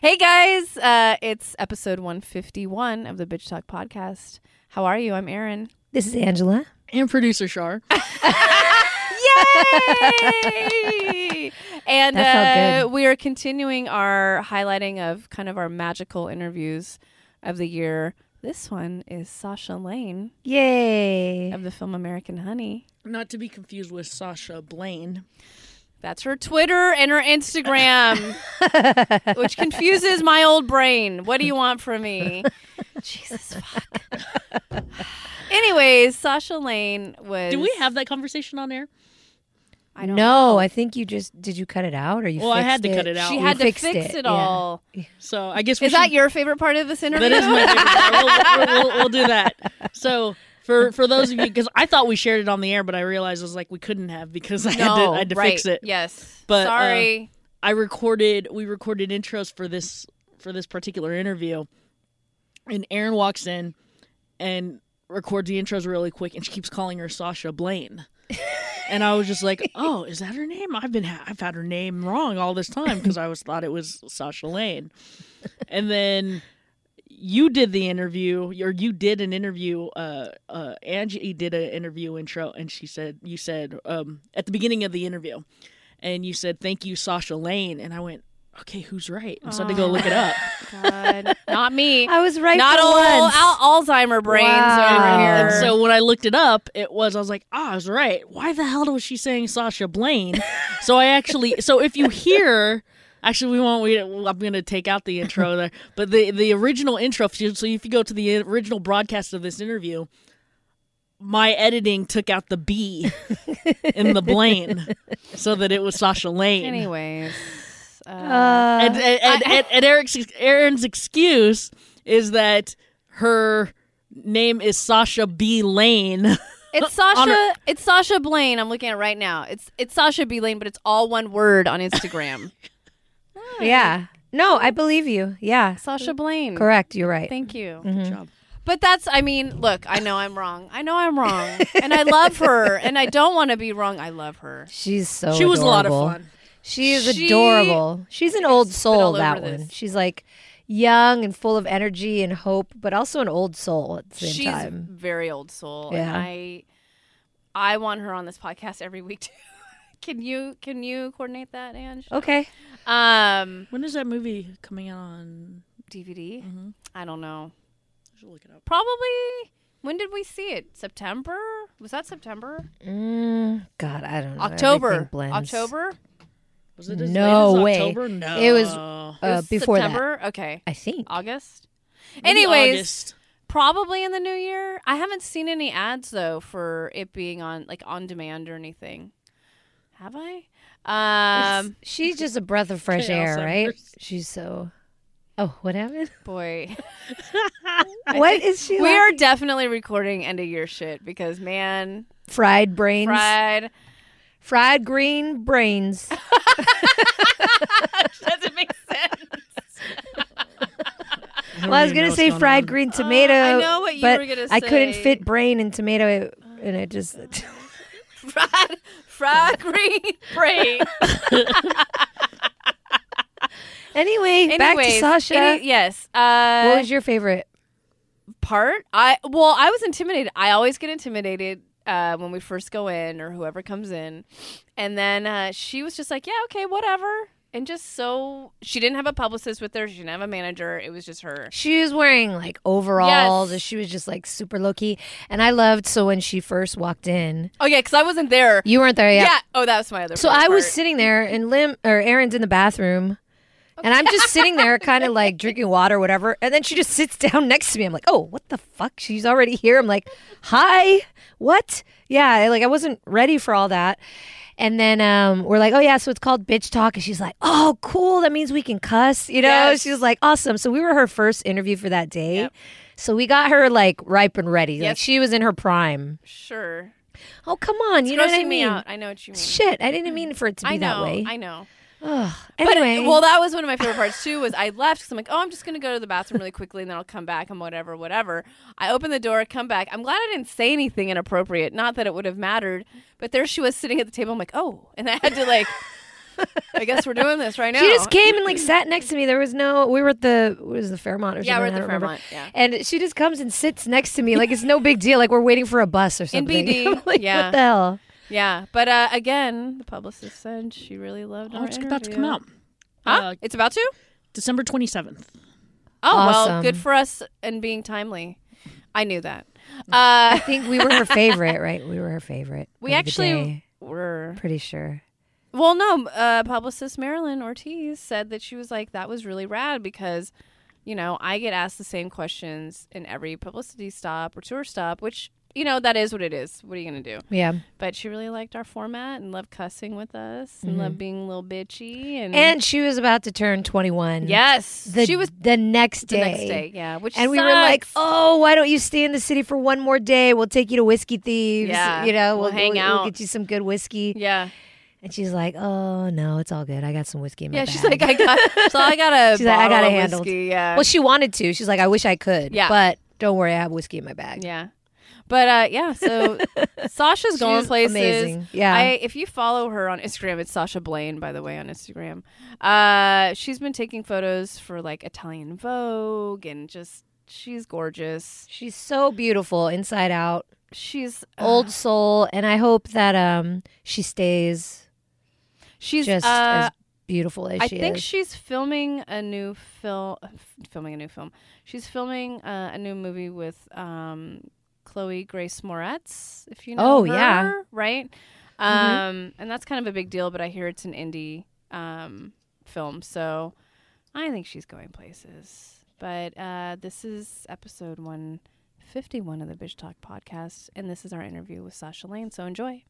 Hey guys, uh, it's episode 151 of the Bitch Talk podcast. How are you? I'm Erin. This is Angela. and producer Shar. Yay! and That felt uh, we are continuing our highlighting of kind of our magical interviews of the year. This one is Sasha Lane Yay. of the film American Honey. Not to be confused with Sasha Blaine. That's her Twitter and her Instagram, which confuses my old brain. What do you want from me? Jesus fuck. Anyways, Sasha Lane was. Do we have that conversation on air? I don't no, know. I think you just did you cut it out or you Well, I had to cut it out. She You had to fix it, it, yeah. all. So I guess we Is that your favorite part of this interview? That is my favorite part. We'll, we'll, we'll, we'll do that. So for for those of you, because I thought we shared it on the air, but I realized I was like we couldn't have because I had to, no, I had to right. fix it. Yes. But, uh, sorry. I recorded we recorded intros for this for this particular interview, and Erin walks in and records the intros really quick, and she keeps calling her Sasha Blaine. And I was just like, "Oh, is that her name? I've been ha- I've had her name wrong all this time because I was thought it was Sasha Lane." And then you did the interview, or you did an interview. Uh, uh, Angie did an interview intro, and she said, "You said um, at the beginning of the interview, and you said thank you, Sasha Lane." And I went, "Okay, who's right?" And so I had to go look it up. God, not me. I was right not for all once. Al- Alzheimer brains Wow. over here. And so when I looked it up, it was I was like, "Ah, I was right. Why the hell was she saying Sasha Blaine?" so I actually, so if you hear. Actually, we won't. We, I'm going to take out the intro there, but the the original intro. So if you go to the original broadcast of this interview, my editing took out the B in the Blaine, so that it was Sasha Lane. Anyways, uh, Uh, and and, and, and, and Eric's Erin's excuse is that her name is Sasha B Lane. it's Sasha. her- It's Sasha Blaine. I'm looking at it right now. It's it's Sasha B Lane, but it's all one word on Instagram. yeah. No, I believe you. Yeah. Sasha Blaine. Correct. You're right. Thank you. Mm-hmm. Good job. But that's, I mean, look, I know I'm wrong. I know I'm wrong. and I love her. And I don't want to be wrong. I love her. She's so She was a lot of adorable. fun. She is She- adorable. She's an old all soul, over that this. one. She's like young and full of energy and hope, but also an old soul at the same time. She's time. very old soul. Yeah. And I I want her on this podcast every week too. Can you can you coordinate that, Ange? Okay. Um When is that movie coming out on? DVD? Mhm. I don't know. I should look it up. Probably when did we see it? September? Was that September? Mm, God, I don't know. October. October? Was it as No late as way. October? No, It was- It Uh, was before that. Okay. I think. August? Maybe Anyways, August. Probably in the new year. I haven't seen any ads though for it being on like on demand or anything. Have I? Um, She's just a breath of fresh air, right? Alzheimer's. She's so. Oh, what happened? boy, What is she? we are definitely recording end of year shit because man, fried brains. fried Fried green brains. doesn't make sense. well, I was gonna say fried green tomato. I know what you but were gonna say. I couldn't fit brain and tomato, and it just. Fried, fried green brain. anyway, back to Anyways, Sasha. any- yes. Uh, what was your favorite? part i well i was intimidated i always get intimidated uh, when we first go in or whoever comes in and then uh, she was just like yeah okay whatever and just so she didn't have a publicist with her she didn't have a manager it was just her She was wearing like overalls. Yes. She was just like super low key, and I loved. So when she first walked in, oh yeah because i wasn't there you weren't there yet. yeah. oh that was my other So I was part. sitting there, and Lim or Erin's in the bathroom, and I'm just sitting there, kind of like drinking water, or whatever. And then she just sits down next to me. I'm like, oh, what the fuck? She's already here. I'm like, hi, what? Yeah, like I wasn't ready for all that. And then um, we're like, oh yeah, so it's called bitch talk, and she's like, oh cool, that means we can cuss, you know? Yes. She was like, awesome. So we were her first interview for that day. Yep. So we got her like ripe and ready. Like she was in her prime. sure Oh come on, you know what I Grossing me mean? out i know what you mean Shit, I didn't mean for it to be I know, that way. I know. Ugh. But Anyway, well, that was one of my favorite parts too. Was I left because I'm like, oh, I'm just gonna go to the bathroom really quickly and then I'll come back and whatever, whatever. I open the door, come back. I'm glad I didn't say anything inappropriate. Not that it would have mattered, but there she was sitting at the table. I'm like, oh, and I had to like I guess we're doing this right now. She just came and like sat next to me. There was no. We were at the what was the Fairmont or something. Yeah, we're at the don't remember. Fairmont, yeah. And she just comes and sits next to me like it's no big deal. Like we're waiting for a bus or something. BD, I'm like, yeah. What the hell? Yeah, but uh, again, the publicist said she really loved Oh, our it's about to come out. Huh? Uh, it's about to? December 27th. Oh, well, good for us and being timely. I knew that. Uh, I think we were her favorite, right? We were her favorite. we actually were. pretty sure. Well, no, uh, publicist Marilyn Ortiz said that she was like, that was really rad because, you know, I get asked the same questions in every publicity stop or tour stop, which, you know, that is what it is. What are you going to do? Yeah. But she really liked our format and loved cussing with us and mm-hmm. loved being a little bitchy. And, And she was about to turn 21. yes, The, she was the next the day. next day. Yeah. Which And we were like, "Oh, why don't you stay in the city for one more day? We'll take you to Whiskey Thieves. Yeah, you know, we'll hang out. We'll get you some good whiskey." yeah. And she's like, "Oh no, it's all good. I got some whiskey in my bag. Yeah. bag." She's like, I got, so I got a She's like, I got a it of handled. whiskey, Yeah. well, she wanted to. She's like, "I wish I could." Yeah. but don't worry, I have whiskey in my bag. Yeah. But uh, yeah, so Sasha's going She's places. amazing. Yeah. I, if you follow her on Instagram, it's Sasha Blaine, by the way, on Instagram. Uh, she's been taking photos for like Italian Vogue and just she's gorgeous. She's so beautiful inside out, She's uh, old soul, and I hope that um she stays She's just uh, as beautiful as I she think she's filming a new film. Filming a new film. She's filming uh, a new movie with um, Chloe Grace Moretz. If you know Oh, yeah. her, right? Um, and that's kind of a big deal. But I hear it's an indie um, film, so I think she's going places. But uh, this is episode one fifty one of the Bitch Talk podcast, and this is our interview with Sasha Lane. So enjoy.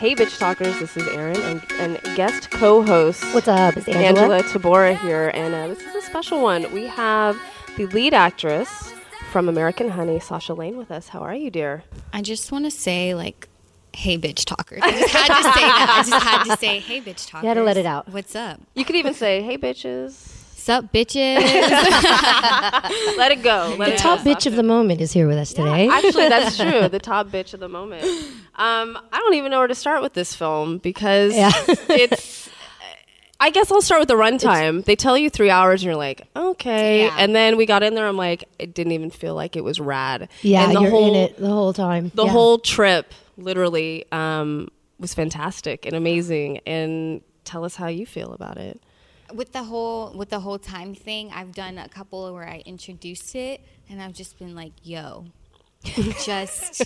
Hey, bitch talkers, this is Erin and, and guest co host What's up? It's Angela Tabora here. And uh, this is a special one. We have the lead actress from American Honey, Sasha Lane, with us. How are you, dear? I just want to say, like, hey, bitch talkers. I just had to say that. I just had to say, hey, bitch talkers. had to let it out. What's up? You could even say, hey, bitches. Sup, bitches? Let it go. Let The it top go, bitch of the moment is here with us today. Actually, that's true. The top bitch of the moment. Um, I don't even know where to start with this film because Yeah. it's. I guess I'll start with the runtime. They tell you three hours, and you're like, okay. Yeah. And then we got in there. I'm like, it didn't even feel like it was rad. yeah, and the you're whole, in it the whole time. The Yeah. whole trip, literally, um, was fantastic and amazing. And tell us how you feel about it. With the whole with the whole time thing, I've done a couple where I introduced it, and I've just been like, yo, just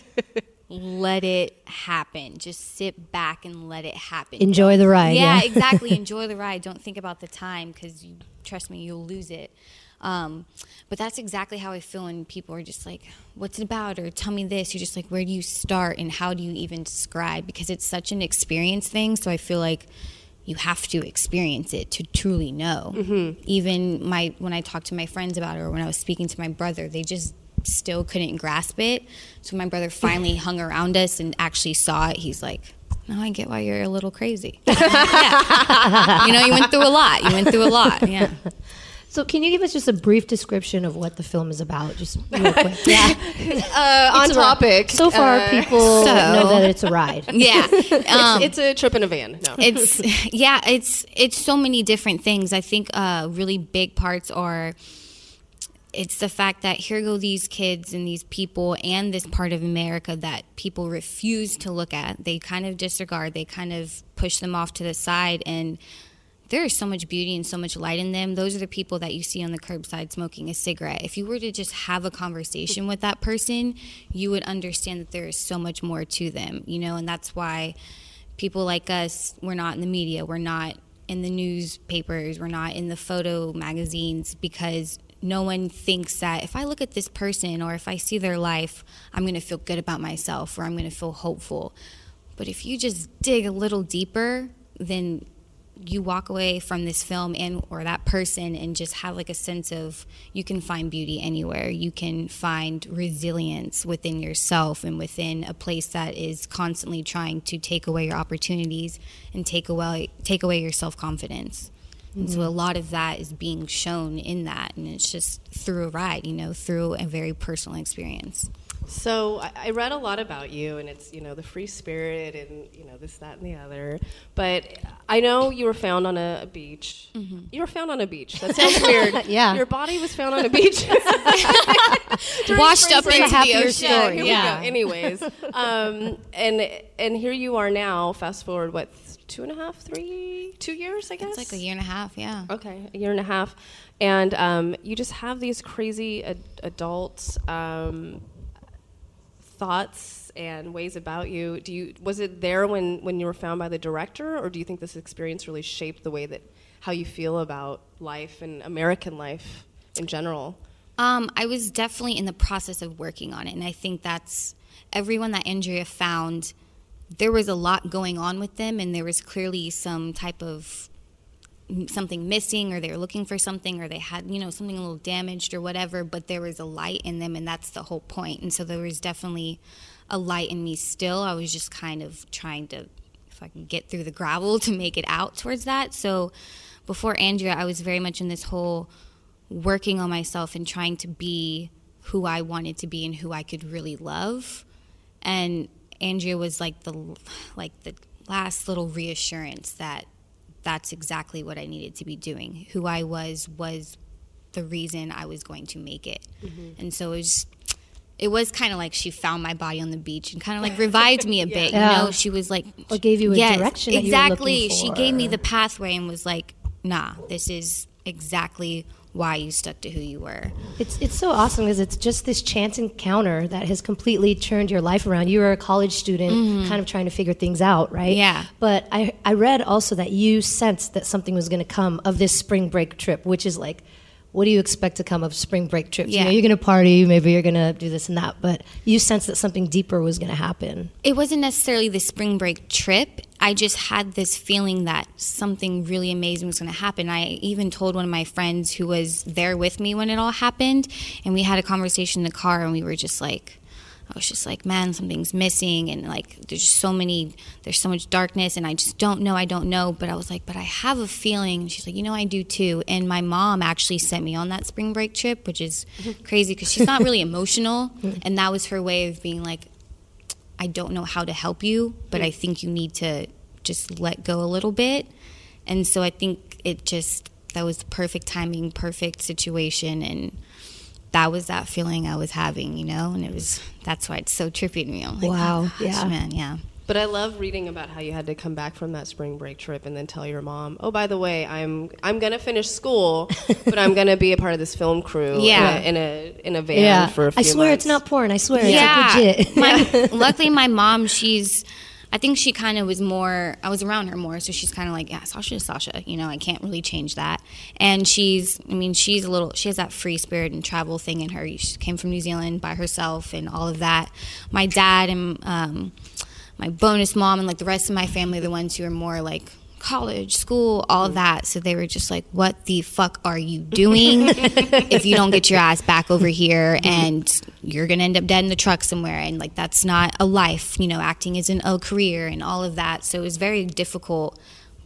let it happen. Just sit back and let it happen. Enjoy the ride. yeah, Yeah, exactly. Enjoy the ride. Don't think about the time because trust me, you'll lose it. Um, but that's exactly how I feel when people are just like, "What's it about?" or "Tell me this." You're just like, "Where do you start?" and "How do you even describe?" Because it's such an experience thing. So I feel like you have to experience it to truly know. Mm-hmm. Even my when I talked to my friends about it, or when I was speaking to my brother, they just still couldn't grasp it. So my brother finally hung around us and actually saw it. He's like, "Now I get why you're a little crazy. yeah. You know, you went through a lot. You went through a lot. Yeah. So, can you give us just a brief description of what the film is about, just real quick? yeah. Uh, on It's topic. So far, uh, people so- know that it's a ride. Yeah. Um, it's a trip in a van. No. it's yeah it's it's so many different things i think uh really big parts are it's the fact that here go these kids and these people and this part of america that people refuse to look at they kind of disregard they kind of push them off to the side and there is so much beauty and so much light in them. Those are the people that you see on the curbside smoking a cigarette. If you were to just have a conversation with that person, you would understand that there is so much more to them, you know, and that's why people like us, we're not in the media, we're not in the newspapers, we're not in the photo magazines because no one thinks that if I look at this person or if I see their life, I'm going to feel good about myself or I'm going to feel hopeful. But if you just dig a little deeper, then you walk away from this film and or that person and just have like a sense of you can find beauty anywhere. You can find resilience within yourself and within a place that is constantly trying to take away your opportunities and take away take away your self-confidence. And so a mm-hmm. lot of that is being shown in that and it's just through a ride you know through a very personal experience So I, I read a lot about you, and it's you know the free spirit, and you know this, that, and the other. But I know you were found on a, a beach. You were found on a beach. That sounds weird. Yeah. Your body was found on a beach. Washed up into the happier ocean. Yeah, story. Yeah. Anyways, um, and and here you are now. Fast forward, what two and a half, three, two years, I guess. It's like a year and a half, yeah. Okay, a year and a half, and um, you just have these crazy ad- adult um, thoughts and ways about you. Do you was it there when when you were found by the director, or do you think this experience really shaped the way that how you feel about life and American life in general? Um, I was definitely in the process of working on it, and I think that's everyone that Andrea found. There was a lot going on with them, and there was clearly some type of something missing, or they were looking for something, or they had you know something a little damaged or whatever. But there was a light in them, and that's the whole point. And so there was definitely a light in me still. I was just kind of trying to, if I can get through the gravel, to make it out towards that. So before Andrea, I was very much in this whole working on myself and trying to be who I wanted to be and who I could really love. And Andrea was like the like the last little reassurance that that's exactly what I needed to be doing. Who I was was the reason I was going to make it. Mm-hmm. And so it was it was kind of like she found my body on the beach and kind of like revived me a bit. Yeah. You know, she was like Or gave you a Yes, direction that you were exactly. She gave me the pathway and was like, "Nah, this is exactly why you stuck to who you were." It's it's so awesome because it's just this chance encounter that has completely turned your life around. You were a college student, kind of trying to figure things out, right? Mm-hmm. Yeah. But I I read also that you sensed that something was going to come of this spring break trip, which is like. What do you expect to come of spring break trips? You Yeah. know, you're going to party, maybe you're going to do this and that, but you sense that something deeper was going to happen. It wasn't necessarily the spring break trip. I just had this feeling that something really amazing was going to happen. I even told one of my friends who was there with me when it all happened, and we had a conversation in the car, and we were just like, I was just like, man, something's missing, and like, there's just so many, there's so much darkness, and I just don't know, I don't know. But I was like, but I have a feeling. She's like, you know, I do too. And my mom actually sent me on that spring break trip, which is crazy because she's not really emotional, and that was her way of being like, I don't know how to help you, but I think you need to just let go a little bit. And so I think it just that was the perfect timing, perfect situation and that was that feeling I was having, you know, and it was that's why it's so trippy to me. I'm like, Wow, oh, gosh, yeah. man, yeah. But I love reading about how you had to come back from that spring break trip and then tell your mom, "Oh, by the way, I'm I'm gonna finish school, but I'm gonna be a part of this film crew Yeah. in, a, in a in a van for a few I swear months." it's not porn. I swear yeah. it's like legit. my, luckily, my mom, she's, I think she kind of was more, I was around her more, so she's kind of like, yeah, Sasha is Sasha. You know, I can't really change that. And she's, I mean, she's a little, she has that free spirit and travel thing in her. She came from New Zealand by herself and all of that. My dad and um, my bonus mom and like the rest of my family, the ones who are more like, college, school, all of that. So they were just like, what the fuck are you doing if you don't get your ass back over here mm-hmm. and you're going to end up dead in the truck somewhere? And like, that's not a life. You know, acting isn't a career and all of that. So it was very difficult.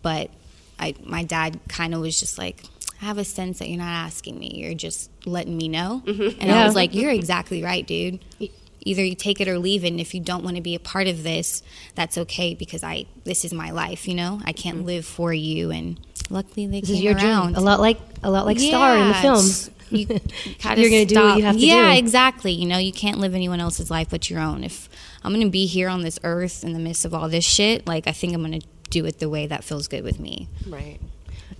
But I, my dad kind of was just like, I have a sense that you're not asking me. You're just letting me know. Mm-hmm. And I was like, you're exactly right, dude. Either you take it or leave it. And if you don't want to be a part of this, that's okay because I this is my life. You know, I can't live for you. And luckily, they This came is your around. dream. A lot like a lot like Star in the Yeah, film. You You're gonna do what you have to yeah, do. exactly. You know, you can't live anyone else's life but your own. If I'm gonna be here on this earth in the midst of all this shit, like I think I'm gonna do it the way that feels good with me. right.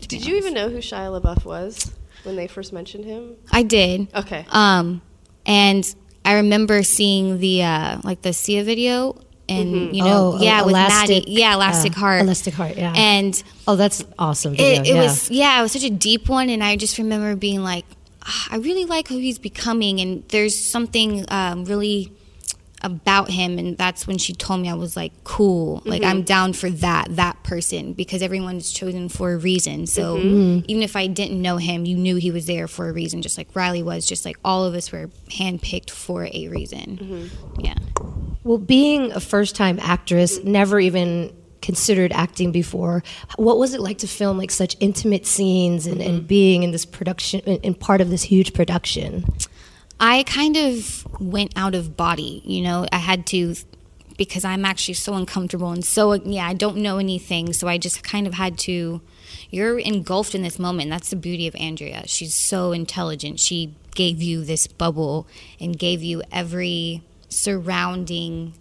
Did you even know who Shia LaBeouf was when they first mentioned him? I did. Okay. Um, and I remember seeing the uh, like the Sia video, and you know, Oh, yeah, with Elastic, Maddie, yeah, Elastic uh, Heart, Elastic Heart, yeah. and oh, that's awesome. Video, it, it yeah. was yeah, it was such a deep one, and I just remember being like, "Ah, I really like who he's becoming, and there's something um, really about him, and that's when she told me I was like, cool, like I'm mm-hmm. down for that that person because everyone's chosen for a reason. So mm-hmm. Mm-hmm. even if I didn't know him, you knew he was there for a reason, just like Riley was, just like all of us were handpicked for a reason. Yeah. Well, being a first time actress, never even considered acting before, what was it like to film like such intimate scenes and, and being in this production, in, in part of this huge production? I kind of went out of body. You know, I had to because I'm actually so uncomfortable and so yeah, I don't know anything, so I just kind of had to. You're engulfed in this moment. That's the beauty of Andrea. She's so intelligent. She gave you this bubble and gave you every surrounding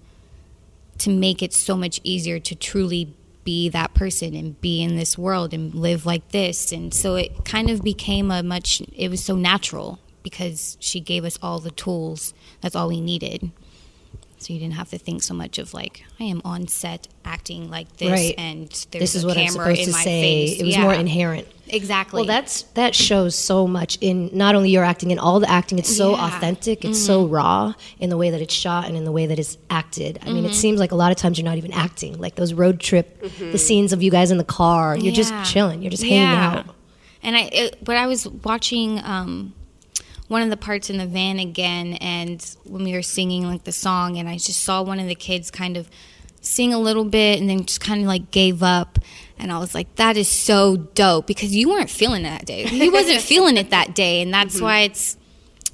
to make it so much easier to truly be that person and be in this world and live like this. And so it kind of became a much, it was so natural because she gave us all the tools. That's all we needed. So you didn't have to think so much of like, I am on set acting like this Right. and there's This is a what I'm supposed in to my say. face. It was Yeah. more inherent. Exactly. Well, that's that shows so much in not only your acting in all the acting. It's so Yeah. authentic. It's so mm-hmm. raw in the way that it's shot and in the way that it's acted. I mean, it mm-hmm. seems like a lot of times you're not even acting. Like those road trip, mm-hmm. the scenes of you guys in the car. You're Yeah. just chilling. You're just hanging out. And I, it, but I was watching um, one of the parts in the van again, and when we were singing like the song, and I just saw one of the kids kind of sing a little bit, and then just kind of like gave up. And I was like, that is so dope because you weren't feeling it that day. He wasn't feeling it that day, and that's mm-hmm. why it's.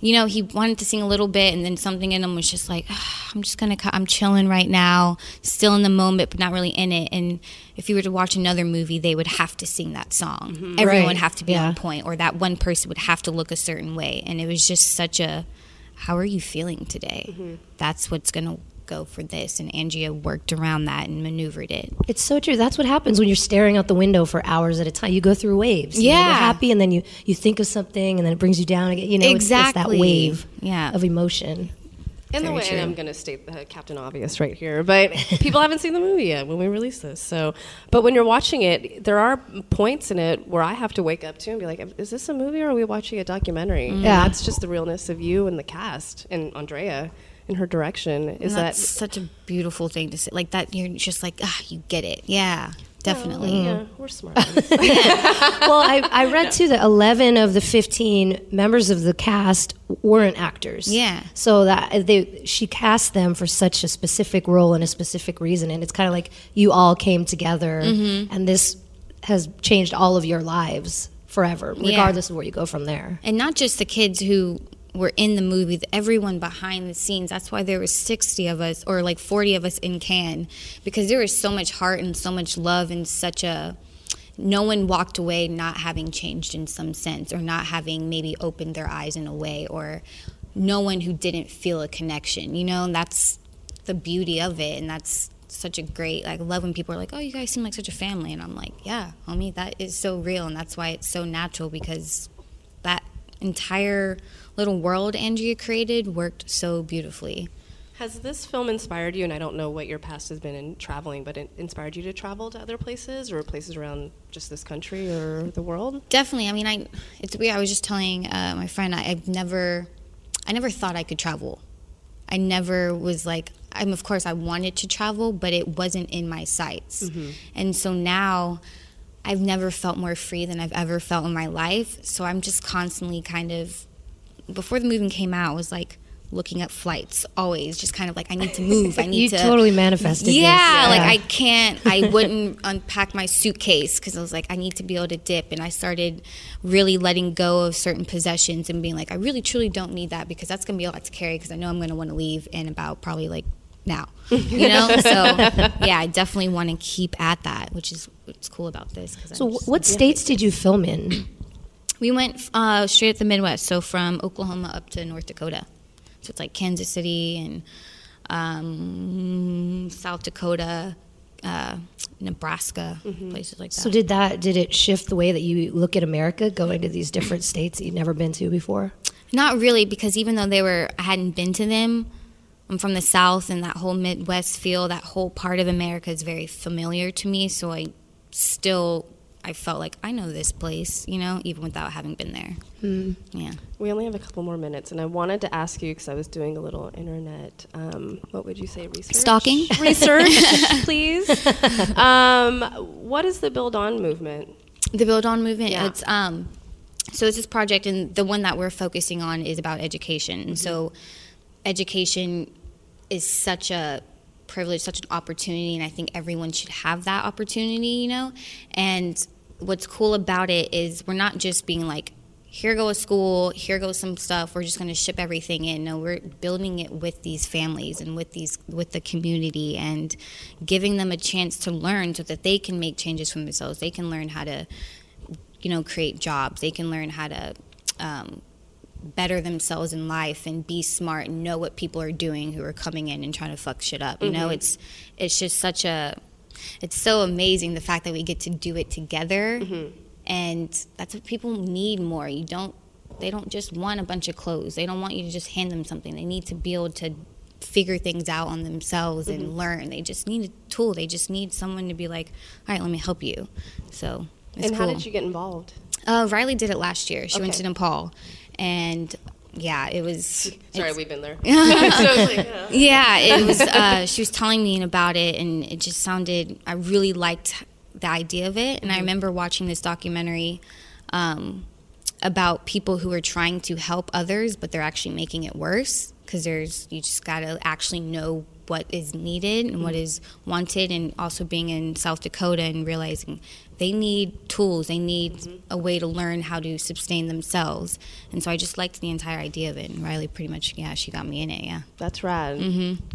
You know, he wanted to sing a little bit, and then something in him was just like, "Ah, "I'm just gonna. I'm chilling right now, still in the moment, but not really in it." And if you were to watch another movie, they would have to sing that song. Everyone Right. would have to be Yeah. on point, or that one person would have to look a certain way. And it was just such a, how are you feeling today? That's what's gonna go for this. And Andrea worked around that and maneuvered it. It's so true. That's what happens when you're staring out the window for hours at a time. You go through waves. You know, Yeah. you're happy, and then you you think of something, and then it brings you down again. You know, it's, it's that wave Yeah. of emotion. In the way true. and I'm going to state the Captain Obvious right here, but people haven't seen the movie yet when we release this. So, but when you're watching it, there are points in it where I have to wake up to and be like, "Is this a movie or are we watching a documentary?" And Yeah. that's just the realness of you and the cast and Andrea in her direction. Is and that such a beautiful thing to say. Like that, you're just like, ah, you get it. Yeah, definitely. Yeah, we're smart. well, I, I read too that 11 of the 15 members of the cast weren't actors. Yeah. So that they she cast them for such a specific role and a specific reason, and it's kind of like you all came together, Mm-hmm. and this has changed all of your lives forever, Yeah. regardless of where you go from there. and not just the kids who were in the movie everyone behind the scenes. That's why there was 60 of us or like 40 of us in can because there was so much heart and so much love and such a no one walked away not having changed in some sense or not having maybe opened their eyes in a way or no one who didn't feel a connection you know? And that's the beauty of it and that's such a great like love when people are like oh you guys seem like such a family and i'm like yeah homie that is so real and that's why it's so natural because that entire little world Andrea created worked so beautifully. Has this film inspired you? And I don't know what your past has been in traveling, but it inspired you to travel to other places or places around just this country or the world? Definitely. I mean, I it's weird. I was just telling uh, my friend I, I've never, I never thought I could travel. I never was like, I'm of course I wanted to travel, but it wasn't in my sights. And so now, I've never felt more free than I've ever felt in my life. So I'm just constantly kind of, before the movie came out, I was like looking at flights always, just kind of like I need to move. I need You to totally manifested this. yeah, like I can't, I wouldn't unpack my suitcase because I was like, I need to be able to dip. And I started really letting go of certain possessions and being like, I really truly don't need that because that's going to be a lot to carry because I know I'm going to want to leave in about probably like now, you know? so yeah, I definitely want to keep at that, which is what's cool about this So, what states did you film in? We went uh, straight at the Midwest, so from Oklahoma up to North Dakota. So it's like Kansas City and um, South Dakota, uh, Nebraska, places like that. So, did that did it shift the way that you look at America, going to these different states that you've never been to before? Not really, because even though they were, I hadn't been to them. I'm from the South, and that whole Midwest feel, that whole part of America is very familiar to me. So I still, I felt like I know this place, you know, even without having been there. Yeah. We only have a couple more minutes, and I wanted to ask you because I was doing a little internet. Um, what would you say? Research. Stalking? Research, please. Um, what is the Build On movement? The Build On movement. Yeah. It's um, so it's this project, and the one that we're focusing on is about education. And so, education is such a privilege, such an opportunity, and I think everyone should have that opportunity. You know, and what's cool about it is we're not just being like here go a school, here goes some stuff. We're just going to ship everything in. No, we're building it with these families and with these with the community and giving them a chance to learn so that they can make changes for themselves. They can learn how to, you know, create jobs. They can learn how to. Um, better themselves in life and be smart and know what people are doing who are coming in and trying to fuck shit up. You know, it's it's just such a it's so amazing the fact that we get to do it together. And that's what people need more. You don't they don't just want a bunch of clothes. They don't want you to just hand them something. They need to be able to figure things out on themselves and learn. They just need a tool. They just need someone to be like all right let me help you. So and cool. how did you get involved? uh, riley did it last year. She went to nepal. And yeah it was Sorry, we've been there. so like, yeah. yeah, it was. Uh, she was telling me about it, and it just sounded. I really liked the idea of it, and I remember watching this documentary um, about people who are trying to help others, but they're actually making it worse because there's you just gotta actually know what is needed and what is wanted, and also being in South Dakota and realizing they need tools, they need a way to learn how to sustain themselves, and so I just liked the entire idea of it. And Riley, pretty much, yeah, she got me in it, yeah. That's rad.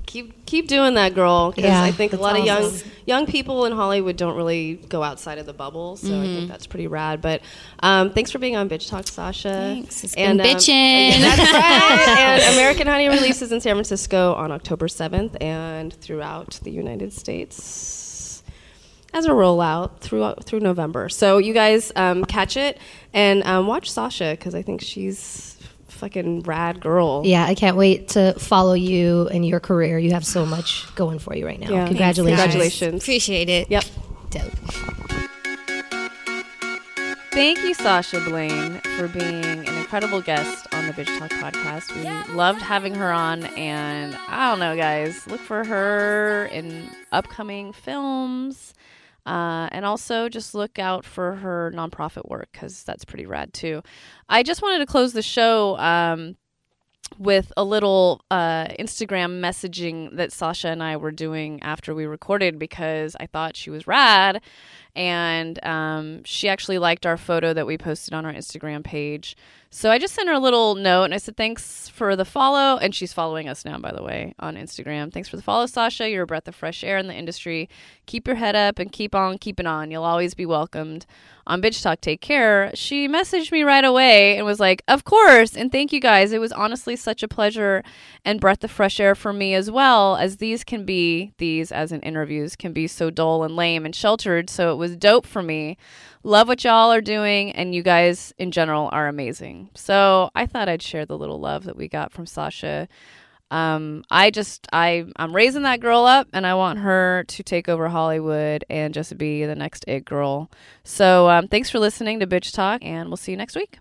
Keep keep doing that, girl. Because Yeah, I think a lot of young young people in Hollywood don't really go outside of the bubble. So I think that's pretty rad. But um, thanks for being on Bitch Talk, Sasha. Thanks. It's been um, bitchin'. that's right. and American Honey releases in San Francisco on October seventh and throughout the United States as a rollout through through November. So you guys um, catch it and um, watch Sasha because I think she's fucking rad girl. Yeah, I can't wait to follow you and your career. You have so much going for you right now. Yeah. Congratulations. Congratulations. Appreciate it. Yep. Dope. Thank you, Sasha Blaine, for being an incredible guest on the Bitch Talk podcast. We loved having her on, and I don't know, guys, look for her in upcoming films. Uh, and also just look out for her nonprofit work because that's pretty rad too. I just wanted to close the show um, with a little uh, Instagram messaging that Sasha and I were doing after we recorded because I thought she was rad. And um, she actually liked our photo that we posted on our Instagram page. So I just sent her a little note and I said, Thanks for the follow. And she's following us now, by the way, on Instagram. Thanks for the follow, Sasha. You're a breath of fresh air in the industry. Keep your head up and keep on keeping on. You'll always be welcomed on Bitch Talk. Take care. She messaged me right away and was like, Of course. And thank you guys. It was honestly such a pleasure and breath of fresh air for me as well, as these can be, these as in interviews, can be so dull and lame and sheltered. So it was dope for me. Love what y'all are doing, and you guys in general are amazing. So I thought I'd share the little love that we got from Sasha. Um, I just I I'm raising that girl up, and I want her to take over Hollywood and just be the next it girl. So um, thanks for listening to Bitch Talk, and we'll see you next week.